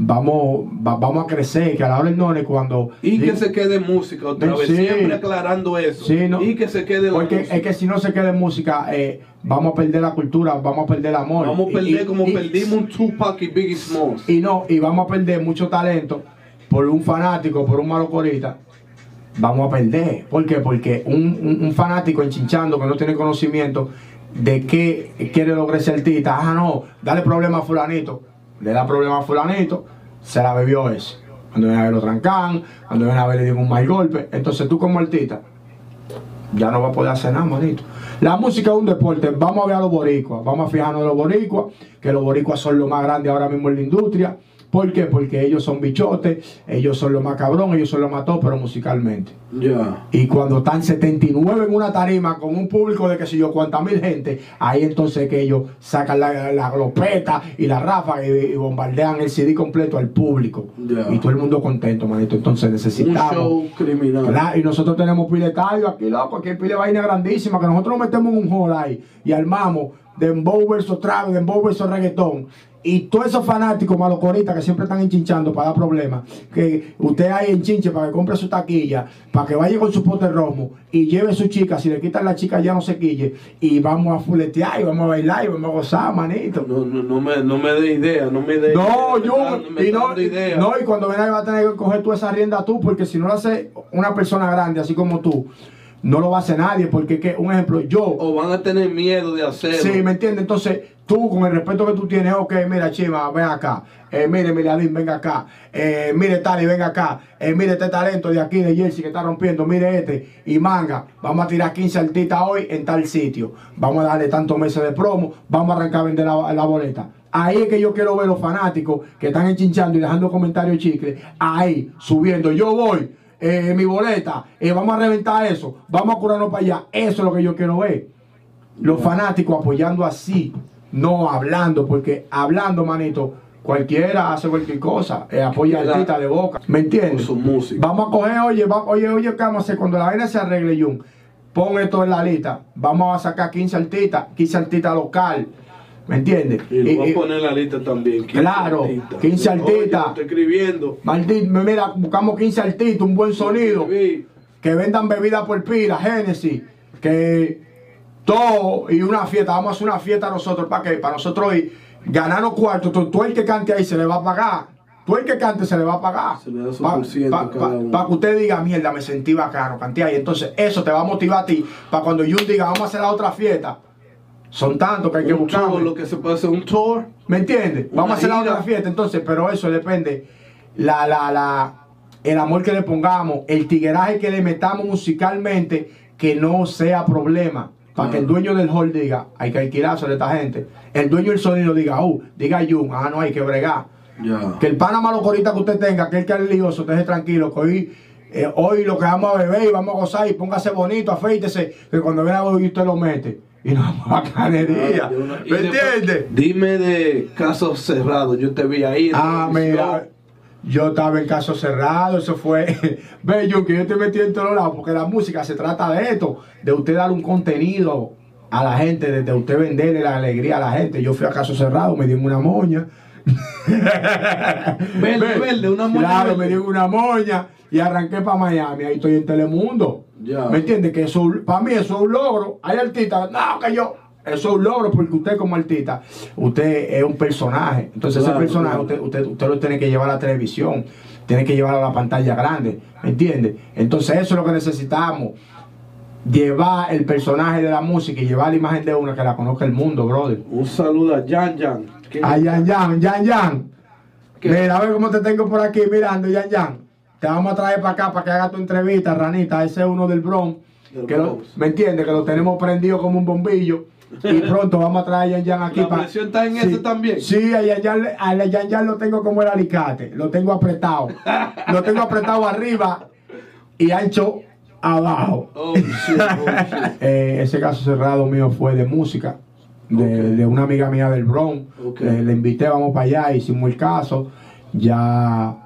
Vamos, va- vamos a crecer, que a la hora del cuando... Y que se quede música otra vez, Sí. siempre aclarando eso. Sí, no. Y que se quede la Porque música. es que si no se queda en música, eh, vamos a perder la cultura, vamos a perder el amor. Vamos a perder y- como y- perdimos un Tupac y Biggie Smalls. Y no, y vamos a perder mucho talento por un fanático, por un malocorita. Vamos a perder. ¿Por qué? Porque un, un- un fanático enchinchando que no tiene conocimiento de qué quiere lograr ese artista. Ah, no, dale problema a fulanito. Le da problema a fulanito, se la bebió ese. Cuando viene a ver lo trancan, cuando viene a ver le digo un mal golpe. Entonces tú como artista, ya no va a poder hacer nada, manito. La música es un deporte. Vamos a ver a los boricuas. Vamos a fijarnos en los boricuas, que los boricuas son lo más grande ahora mismo en la industria. ¿Por qué? Porque ellos son bichotes, ellos son lo más cabrón, ellos son lo más top, pero musicalmente. Ya. Y cuando están 79 en una tarima con un público de que si yo cuánta mil gente, ahí entonces es que ellos sacan la, la glopeta y la ráfaga y, y bombardean el CD completo al público. Ya. Y todo el mundo contento, manito. Entonces Un necesitamos. show criminal. Y nosotros tenemos pile aquí, loco, aquí hay pile vaina grandísima, que nosotros nos metemos en un hall ahí y armamos dembow versus trap, dembow versus reggaetón. Y todos esos fanáticos malocoritas que siempre están enchinchando para dar problemas, que usted ahí enchinche para que compre su taquilla, para que vaya con su pote romo y lleve su chica, si le quitan la chica ya no se quille, y vamos a fuletear y vamos a bailar y vamos a gozar, manito. No, no, no me, no me dé idea, no me dé No, idea, yo, me y no, idea. no, y cuando venga va a tener que coger tú esa rienda tú, porque si no lo hace una persona grande, así como tú, no lo va a hacer nadie, porque que, un ejemplo, yo, O van a tener miedo de hacerlo. sí, ¿me entiendes? Entonces, tú, con el respeto que tú tienes, ok, mira, Chima, ven acá, eh, mire, Miladín, venga acá, eh, mire, Tali, venga acá, eh, mire este talento de aquí, de Jersey, que está rompiendo, mire este, y manga, vamos a tirar 15 artistas hoy en tal sitio, vamos a darle tantos meses de promo, vamos a arrancar a vender la, la boleta. Ahí es que yo quiero ver los fanáticos que están enchinchando y dejando comentarios chicles, ahí, subiendo, yo voy, eh, mi boleta, vamos a reventar eso, vamos a curarnos para allá, eso es lo que yo quiero ver. Los fanáticos apoyando así, no hablando, porque hablando, manito, cualquiera hace cualquier cosa, eh, apoya artista de boca, ¿me entiendes? Con su música. Vamos a coger, oye, va- oye, oye, ¿qué vamos a hacer? Cuando la vaina se arregle, Jun, pon esto en la lista, vamos a sacar 15 artistas, 15 artistas local, ¿me entiendes? Y lo voy a poner en la lista también. 15 Claro, 15 Oye, artistas. estoy escribiendo. Maldito, mira, buscamos 15 artistas, un buen sonido que vendan bebidas por pila, Génesis, que todo y una fiesta, vamos a hacer una fiesta nosotros, ¿para qué? Para nosotros hoy ganarnos cuartos, tú, tú el que cante ahí se le va a pagar, tú el que cante se le va a pagar, Se le da su para por ciento a cada uno. que usted diga, mierda, me sentí bacano, canté ahí, entonces eso te va a motivar a ti, para cuando Jun diga, vamos a hacer la otra fiesta, son tantos que hay que buscar. lo que se puede hacer un tour. ¿Me entiendes? Vamos a hacer la otra fiesta, entonces, pero eso depende. La, la, la, el amor que le pongamos, el tigueraje que le metamos musicalmente, que no sea problema. Para que el dueño del hall diga, hay que alquilarse de esta gente. El dueño del sonido diga, uh, diga Jun, ah, no, hay que bregar. Que el pana malo corita que usted tenga, que el que es lioso, te deje tranquilo, que hoy eh, hoy lo que vamos a beber y vamos a gozar y póngase bonito, afeítese, que cuando venga hoy usted lo mete. Y no vamos a canería. Ah, ¿Me entiendes? Dime de casos cerrados. Yo te vi ahí. en Ah, televisión. mira, yo estaba en caso cerrado, eso fue. <laughs> Ve, yo que yo te metí en todos lados, porque la música se trata de esto, de usted dar un contenido a la gente, de, de usted venderle la alegría a la gente. Yo fui a caso cerrado, me di una moña. <laughs> Verde, verde, una moña Claro, verde. me di una moña y arranqué para Miami. Ahí estoy en Telemundo. Ya. ¿Me entiende? Que eso, para mí eso es un logro. Hay artistas, no, que yo. Eso es un logro porque usted como artista, usted es un personaje. Entonces Claro, ese personaje claro. usted, usted, usted lo tiene que llevar a la televisión, tiene que llevarlo a la pantalla grande. ¿Me entiende? Entonces eso es lo que necesitamos. Llevar el personaje de la música y llevar la imagen de uno que la conozca el mundo, brother. Un saludo a Jan Jan. que- A Yan Yan, Yan Yan. ¿Qué? Mira, a ver cómo te tengo por aquí mirando, Yan Yan. Te vamos a traer para acá para que haga tu entrevista, Ranita. Ese es uno del Bronx. Del Que lo-. ¿Me entiendes? Que lo tenemos prendido como un bombillo. Y pronto vamos a traer a Yan Yan aquí La para. presión está en ese también. Sí, a Yan Yan, a Yan Yan lo tengo como el alicate. Lo tengo apretado. lo tengo apretado arriba y ancho abajo. Oh, shit, oh, shit. <laughs> Eh, ese caso cerrado mío fue de música, de, de una amiga mía del Bronx. Eh, le invité, vamos para allá, hicimos el caso. Ya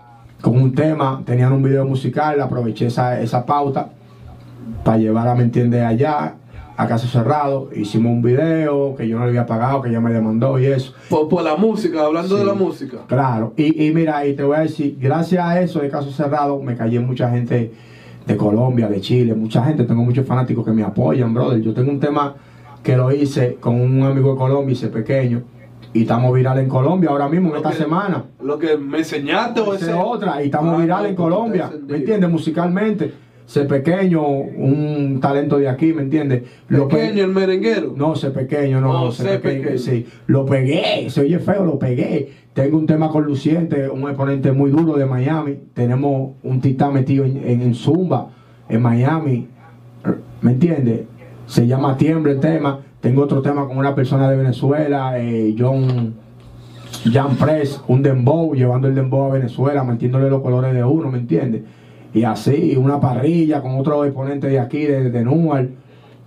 con un tema, tenían un video musical, aproveché esa, esa pauta para llevarla, ¿me entiendes? Allá, a caso cerrado. Hicimos un video que yo no le había pagado, que ella me demandó y eso. Por, por la música, hablando de la música. Claro, y, y mira, y te voy a decir, gracias a eso de caso cerrado, me cayó mucha gente de Colombia, de Chile, mucha gente, tengo muchos fanáticos que me apoyan, brother. Yo tengo un tema que lo hice con un amigo de Colombia, ese pequeño, y estamos viral en Colombia ahora mismo, en esta semana. Lo que me enseñaste o Esa ese es otra, y estamos Ah, viral no, en Colombia, ¿me entiendes? Musicalmente, ese pequeño, un talento de aquí, ¿me entiendes? Lo pe- Pequeño, el merenguero. no, sé pequeño, no, No, no, sé sé pequeño, pequeño. sí. Lo pegué, se oye feo, lo pegué. Tengo un tema con Luciente, un exponente muy duro de Miami. Tenemos un titán metido en, en, en Zumba, en Miami. ¿Me entiendes? Se llama Tiemble el tema. Tengo otro tema con una persona de Venezuela, eh, John, Jan Press, un dembow, llevando el dembow a Venezuela, metiéndole los colores de uno, ¿me entiendes? Y así, una parrilla con otro exponente de aquí, de, de Newark.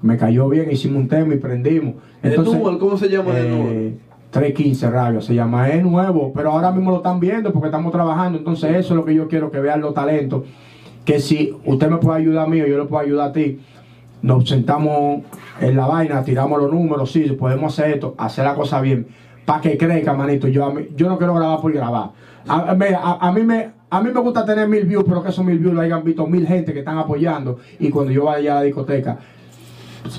Me cayó bien, hicimos un tema y prendimos. ¿De Newark? ¿Cómo se llama de eh, 315 Radio, se llama, es nuevo, pero ahora mismo lo están viendo porque estamos trabajando, entonces eso es lo que yo quiero que vean los talentos, que si usted me puede ayudar a mí o yo le puedo ayudar a ti, nos sentamos en la vaina, tiramos los números, sí, podemos hacer esto, hacer la cosa bien, para que crezca, manito, yo, a mí- yo no quiero grabar por grabar. A- a mí me... A mí me gusta tener mil views, pero que esos mil views lo hayan visto mil gente que están apoyando y cuando yo vaya a la discoteca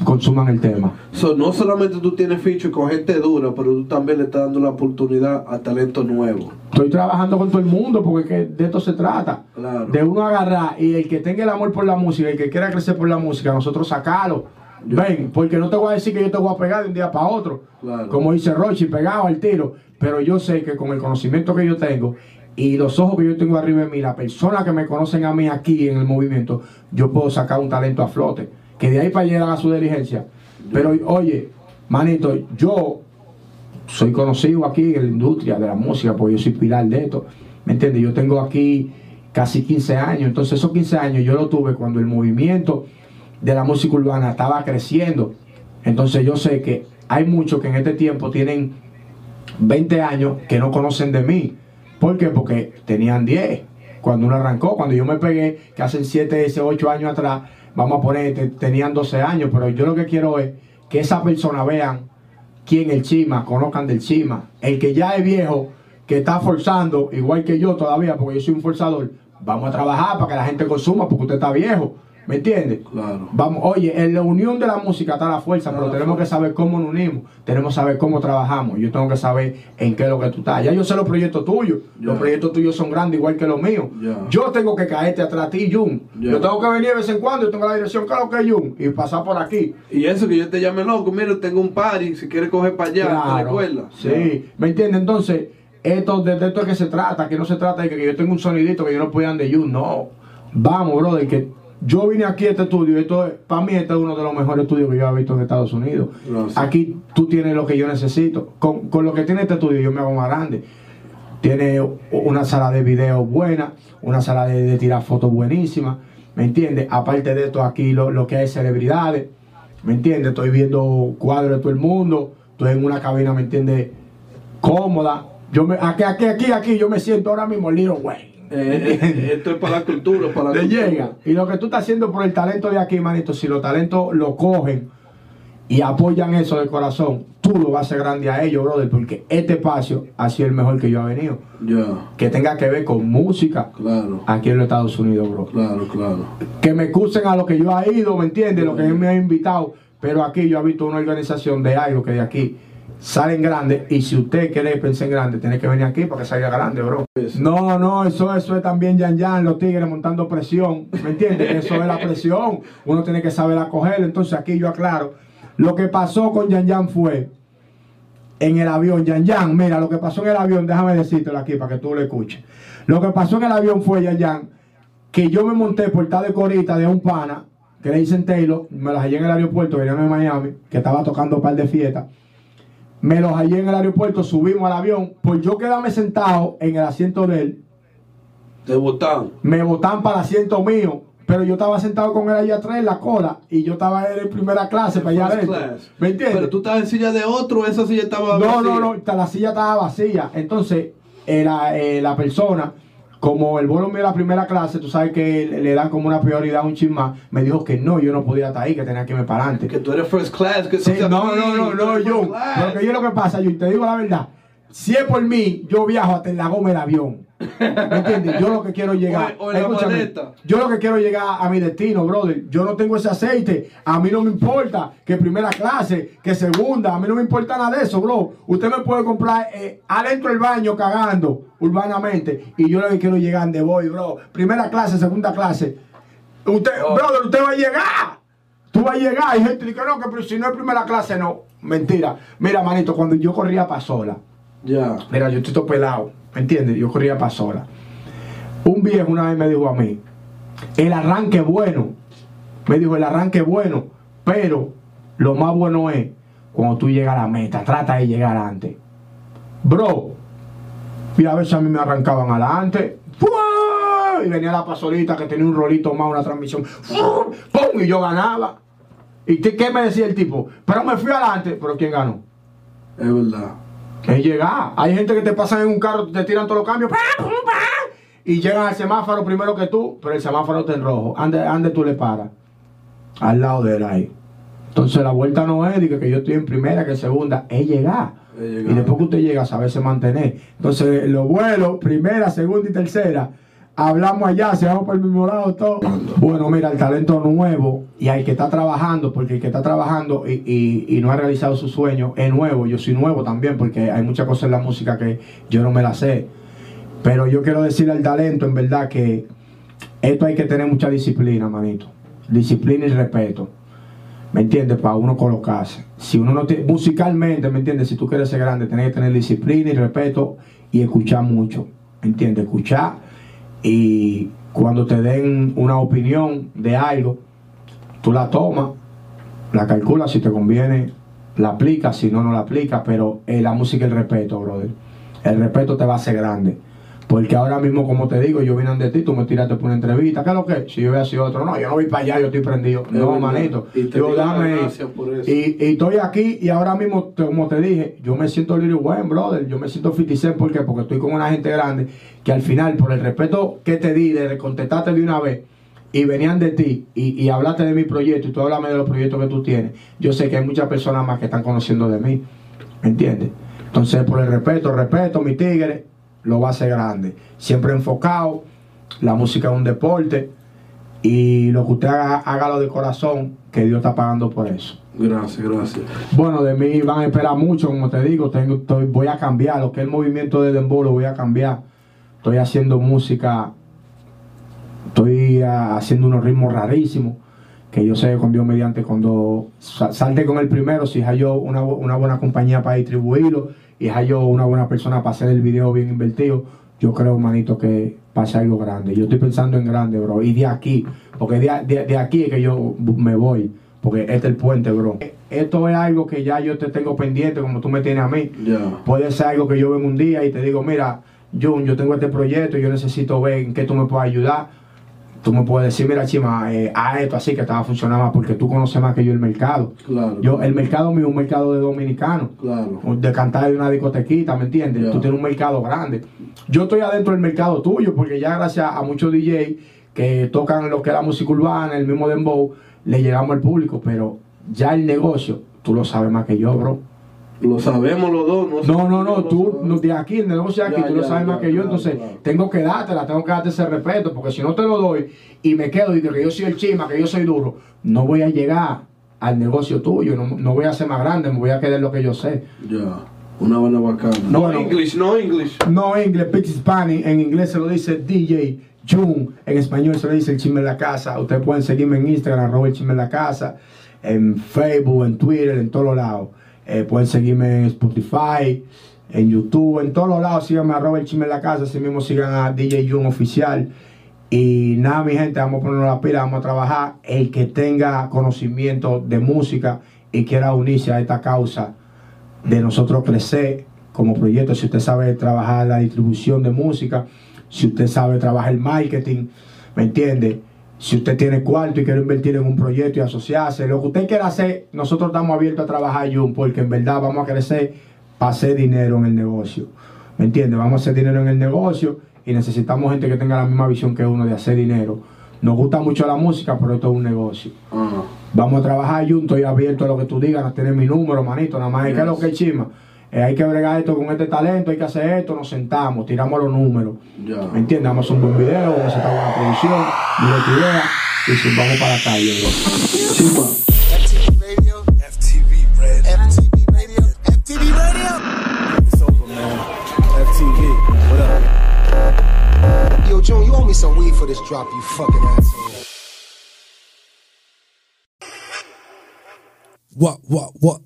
consuman el tema. So, no solamente tú tienes ficho con gente dura, pero tú también le estás dando la oportunidad a talento nuevo. Estoy trabajando con todo el mundo porque de esto se trata. Claro. De uno agarrar y el que tenga el amor por la música, el que quiera crecer por la música, nosotros sacarlo. Ven, porque no te voy a decir que yo te voy a pegar de un día para otro. Claro. Como dice Rochi, pegado al tiro. Pero yo sé que con el conocimiento que yo tengo y los ojos que yo tengo arriba de mí, las personas que me conocen a mí aquí en el movimiento, yo puedo sacar un talento a flote. Que de ahí para allá haga su diligencia. Pero oye, manito, yo soy conocido aquí en la industria de la música, porque yo soy pilar de esto. ¿Me entiendes? Yo tengo aquí casi 15 años. Entonces esos 15 años yo lo tuve cuando el movimiento de la música urbana estaba creciendo. Entonces yo sé que hay muchos que en este tiempo tienen 20 años que no conocen de mí. ¿Por qué? Porque tenían 10 cuando uno arrancó. Cuando yo me pegué, que hace 7, 8 años atrás, vamos a poner, te- tenían 12 años. Pero yo lo que quiero es que esa persona vean quién el chima, conozcan del chima. El que ya es viejo, que está forzando, igual que yo todavía, porque yo soy un forzador, vamos a trabajar para que la gente consuma, porque usted está viejo. ¿Me entiende? Claro. Vamos, oye, en la unión de la música está la fuerza, pero tenemos que saber cómo nos unimos, tenemos que saber cómo trabajamos. Yo tengo que saber en qué es lo que tú estás. Ya yo sé los proyectos tuyos, los proyectos tuyos son grandes igual que los míos. Yo tengo que caerte atrás a ti, Jun. Yo tengo que venir de vez en cuando, yo tengo la dirección, claro que es Jun, y pasar por aquí. Y eso que yo te llame loco, mira, tengo un party, si quieres coger para allá, ¿te Claro, recuerdas? Sí, ¿me entiendes? Entonces, esto, de, de esto es que se trata, que no se trata de que, yo tengo un sonidito que yo no puedo de you, no. Vamos, brother, que yo vine aquí a este estudio, esto es- para mí este es uno de los mejores estudios que yo he visto en Estados Unidos. Aquí tú tienes lo que yo necesito. Con, con lo que tiene este estudio yo me hago más grande. tiene una sala de video buena, una sala de, de tirar fotos buenísima, ¿me entiendes? Aparte de esto, aquí lo, lo que hay celebridades, ¿me entiendes? Estoy viendo cuadros de todo el mundo, estoy en una cabina, ¿me entiendes? Cómoda. Yo me, aquí, aquí, aquí, aquí, yo me siento ahora mismo Little Wayne. Eh, eh, esto es para la cultura, para la Le cultura. llega. Y lo que tú estás haciendo por el talento de aquí, manito, si los talentos lo cogen y apoyan eso de corazón, tú lo vas a hacer grande a ellos, brother, porque este espacio ha sido el mejor que yo he venido. Ya, Que tenga que ver con música claro, aquí en los Estados Unidos, bro. claro, claro. Que me excusen a lo que yo he ido, ¿me entiendes? Lo que él me ha invitado. Pero aquí yo he visto una organización de algo que de aquí salen grandes. Y si usted quiere pensar en grande, tiene que venir aquí para que salga grande, bro. No, no, eso, eso es también Yan Yan, los tigres montando presión. ¿Me entiendes? <laughs> Eso es la presión. Uno tiene que saber acogerlo. Entonces aquí yo aclaro. Lo que pasó con Yan Yan fue en el avión, Yan Yan, mira, lo que pasó en el avión, déjame decírtelo aquí para que tú lo escuches. Lo que pasó en el avión fue, Yan Yan, que yo me monté por estar de corita de un pana, que le dicen Taylor, me los hallé en el aeropuerto, venían de Miami, que estaba tocando un par de fiestas. Me los hallé en el aeropuerto, subimos al avión, pues yo quedarme sentado en el asiento de él, Te botan. me botan para el asiento mío, pero yo estaba sentado con él allá atrás en la cola y yo estaba en primera clase para allá adentro. ¿Me entiendes? Pero tú estabas en silla de otro, esa silla estaba No, vacía. no, no, ta- la silla estaba vacía. Entonces, eh, la, eh, la persona, como el vuelo mío de la primera clase, tú sabes que le, dan como una prioridad a un chin más, me dijo que no, yo no podía estar ahí, que tenía que irme para adelante. Que tú eres first class. Que Sí, no, no, no, no, yo. Pero que yo lo que pasa, yo te digo la verdad. Si es por mí, yo viajo hasta en la goma del avión. ¿Me entiendes? Yo lo que quiero llegar. O- o Escúchame, yo lo que quiero llegar a mi destino, brother. Yo no tengo ese aceite. A mí no me importa que primera clase, que segunda. A mí no me importa nada de eso, bro. Usted me puede comprar eh, adentro del baño cagando urbanamente. Y yo lo que quiero llegar donde voy, bro. Primera clase, segunda clase. Usted, brother, usted va a llegar. Tú vas a llegar. Hay gente que dice no, que si no es primera clase, no. Mentira. Mira, manito, cuando yo corría para sola. Ya. Mira, yo estoy todo pelado, ¿me entiendes? Yo corría para sola. Un viejo una vez me dijo a mí, el arranque es bueno. Me dijo, el arranque es bueno, pero lo más bueno es cuando tú llegas a la meta, trata de llegar antes. Bro, y a veces a mí me arrancaban adelante. ¡fua! Y venía la pasolita que tenía un rolito más, una transmisión. ¡fua! ¡Pum! Y yo ganaba. ¿Y qué qué me decía el tipo? Pero me fui adelante. ¿Pero quién ganó? Es verdad. Es llegar. Hay gente que te pasan en un carro, te tiran todos los cambios y llegan al semáforo primero que tú, pero el semáforo está en rojo. Ande, ande tú le paras. Al lado de él ahí. Entonces la vuelta no es que, que yo estoy en primera, que en segunda, es llegar. Es llegar. Y después que usted llega, saberse mantener. Entonces los vuelos, primera, segunda y tercera, hablamos allá, se vamos por el mismo lado todo. Bueno, mira, el talento nuevo y al que está trabajando, porque el que está trabajando y, y- no ha realizado su sueño es nuevo. Yo soy nuevo también, porque hay muchas cosas en la música que yo no me las sé. Pero yo quiero decirle al talento, en verdad, que esto hay que tener mucha disciplina, manito. Disciplina y respeto. ¿Me entiendes? Para uno colocarse. Si uno no tiene, musicalmente, ¿me entiendes? Si tú quieres ser grande, tienes que tener disciplina y respeto y escuchar mucho. ¿Me entiendes? Escuchar y cuando te den una opinión de algo, tú la tomas, la calculas, si te conviene, la aplicas, si no, no la aplicas, pero en la música el respeto, brother. El respeto te va a hacer grande. Porque ahora mismo, como te digo, yo vine de ti, tú me tiraste por una entrevista. ¿Qué es lo que? Si yo hubiera sido otro, no, yo no voy para allá, yo estoy prendido. Es no, verdad. manito. Y te Yo, dame- gracias por eso. Y, y estoy aquí y ahora mismo, como te dije, yo me siento Lil Wayne, brother. Yo me siento 50 Cent, ¿por qué? Porque estoy con una gente grande que al final, por el respeto que te di, de contestarte de una vez, y venían de ti y, y hablaste de mi proyecto y tú háblame de los proyectos que tú tienes, yo sé que hay muchas personas más que están conociendo de mí. ¿Me entiendes? Entonces, por el respeto, respeto, mi tigre, lo va a hacer grande. Siempre enfocado, la música es un deporte y lo que usted haga, hágalo de corazón, que Dios está pagando por eso. Gracias, gracias. Bueno, de mí van a esperar mucho, como te digo, tengo, estoy- voy a cambiar, lo que es el movimiento de Dembow lo voy a cambiar. Estoy haciendo música, estoy ah, haciendo unos ritmos rarísimos, que yo sé con Dios mediante cuando sa- salte con el primero, si hay yo una, una buena compañía para distribuirlo y hay yo una buena persona para hacer el video bien invertido, yo creo, manito, que pase algo grande. Yo estoy pensando en grande, bro, y de aquí, porque de, de- de aquí es que yo me voy, porque este es el puente, bro. Esto es algo que ya yo te tengo pendiente, como tú me tienes a mí. Puede ser algo que yo venga un día y te digo, mira, Jun, yo tengo este proyecto, yo necesito ver en qué tú me puedes ayudar. Tú me puedes decir, mira, Chima, eh, a esto así que te va a funcionar más porque tú conoces más que yo el mercado. Claro. Yo, el mercado mío es un mercado de dominicanos. Claro. De cantar en una discotequita, ¿me entiendes? Ya. Tú tienes un mercado grande. Yo estoy adentro del mercado tuyo porque ya gracias a muchos DJ que tocan lo que es la música urbana, el mismo dembow, le llegamos al público, pero ya el negocio, tú lo sabes más que yo, bro. Lo sabemos los dos. No, no, no, lo tú, no, de aquí, el negocio de aquí, Ya, tú lo ya, sabes ya, más que yo, claro, entonces claro. tengo que dártela, tengo que darte ese respeto, porque si no te lo doy y me quedo y digo que yo soy el chima, que yo soy duro, no voy a llegar al negocio tuyo, no, no voy a ser más grande, me voy a quedar en lo que yo sé. Ya. Una buena bacana. No, No, no. English, no English. No inglés, Pitch Spanish, en inglés se lo dice DJ Jun, en español se lo dice el chisme en la casa. Ustedes pueden seguirme en Instagram, arroba el chisme en la casa, en Facebook, en Twitter, en todos lados. Eh, pueden seguirme en Spotify, en YouTube, en todos los lados. Síganme arroba el chisme en la casa, así mismo sigan a DJ Jun oficial. Y nada, mi gente, vamos a ponernos la pila, vamos a trabajar. El que tenga conocimiento de música y quiera unirse a esta causa de nosotros crecer como proyecto. Si usted sabe trabajar la distribución de música, si usted sabe trabajar el marketing, ¿me entiende? Si usted tiene cuarto y quiere invertir en un proyecto y asociarse, lo que usted quiera hacer, nosotros estamos abiertos a trabajar, Jun, porque en verdad vamos a crecer para hacer dinero en el negocio. ¿Me entiende? Vamos a hacer dinero en el negocio y necesitamos gente que tenga la misma visión que uno de hacer dinero. Nos gusta mucho la música, pero esto es un negocio. Vamos a trabajar juntos, estoy abierto a lo que tú digas, no tienes mi número, manito, nada más es que Yes. lo que es chima. Eh, hay que bregar esto con este talento, hay que hacer esto, nos sentamos, tiramos los números. Ya. ¿Me entiendes? Vamos a hacer un buen video, vamos a hacer buena producción, tu idea, y si vamos para la calle, bro. Chima. FTV Radio. FTV Radio. FTV Radio. FTV Radio. It's over, man. FTV. What up? Yo, June, you owe me some weed for this drop, you fucking asshole. What, what, what?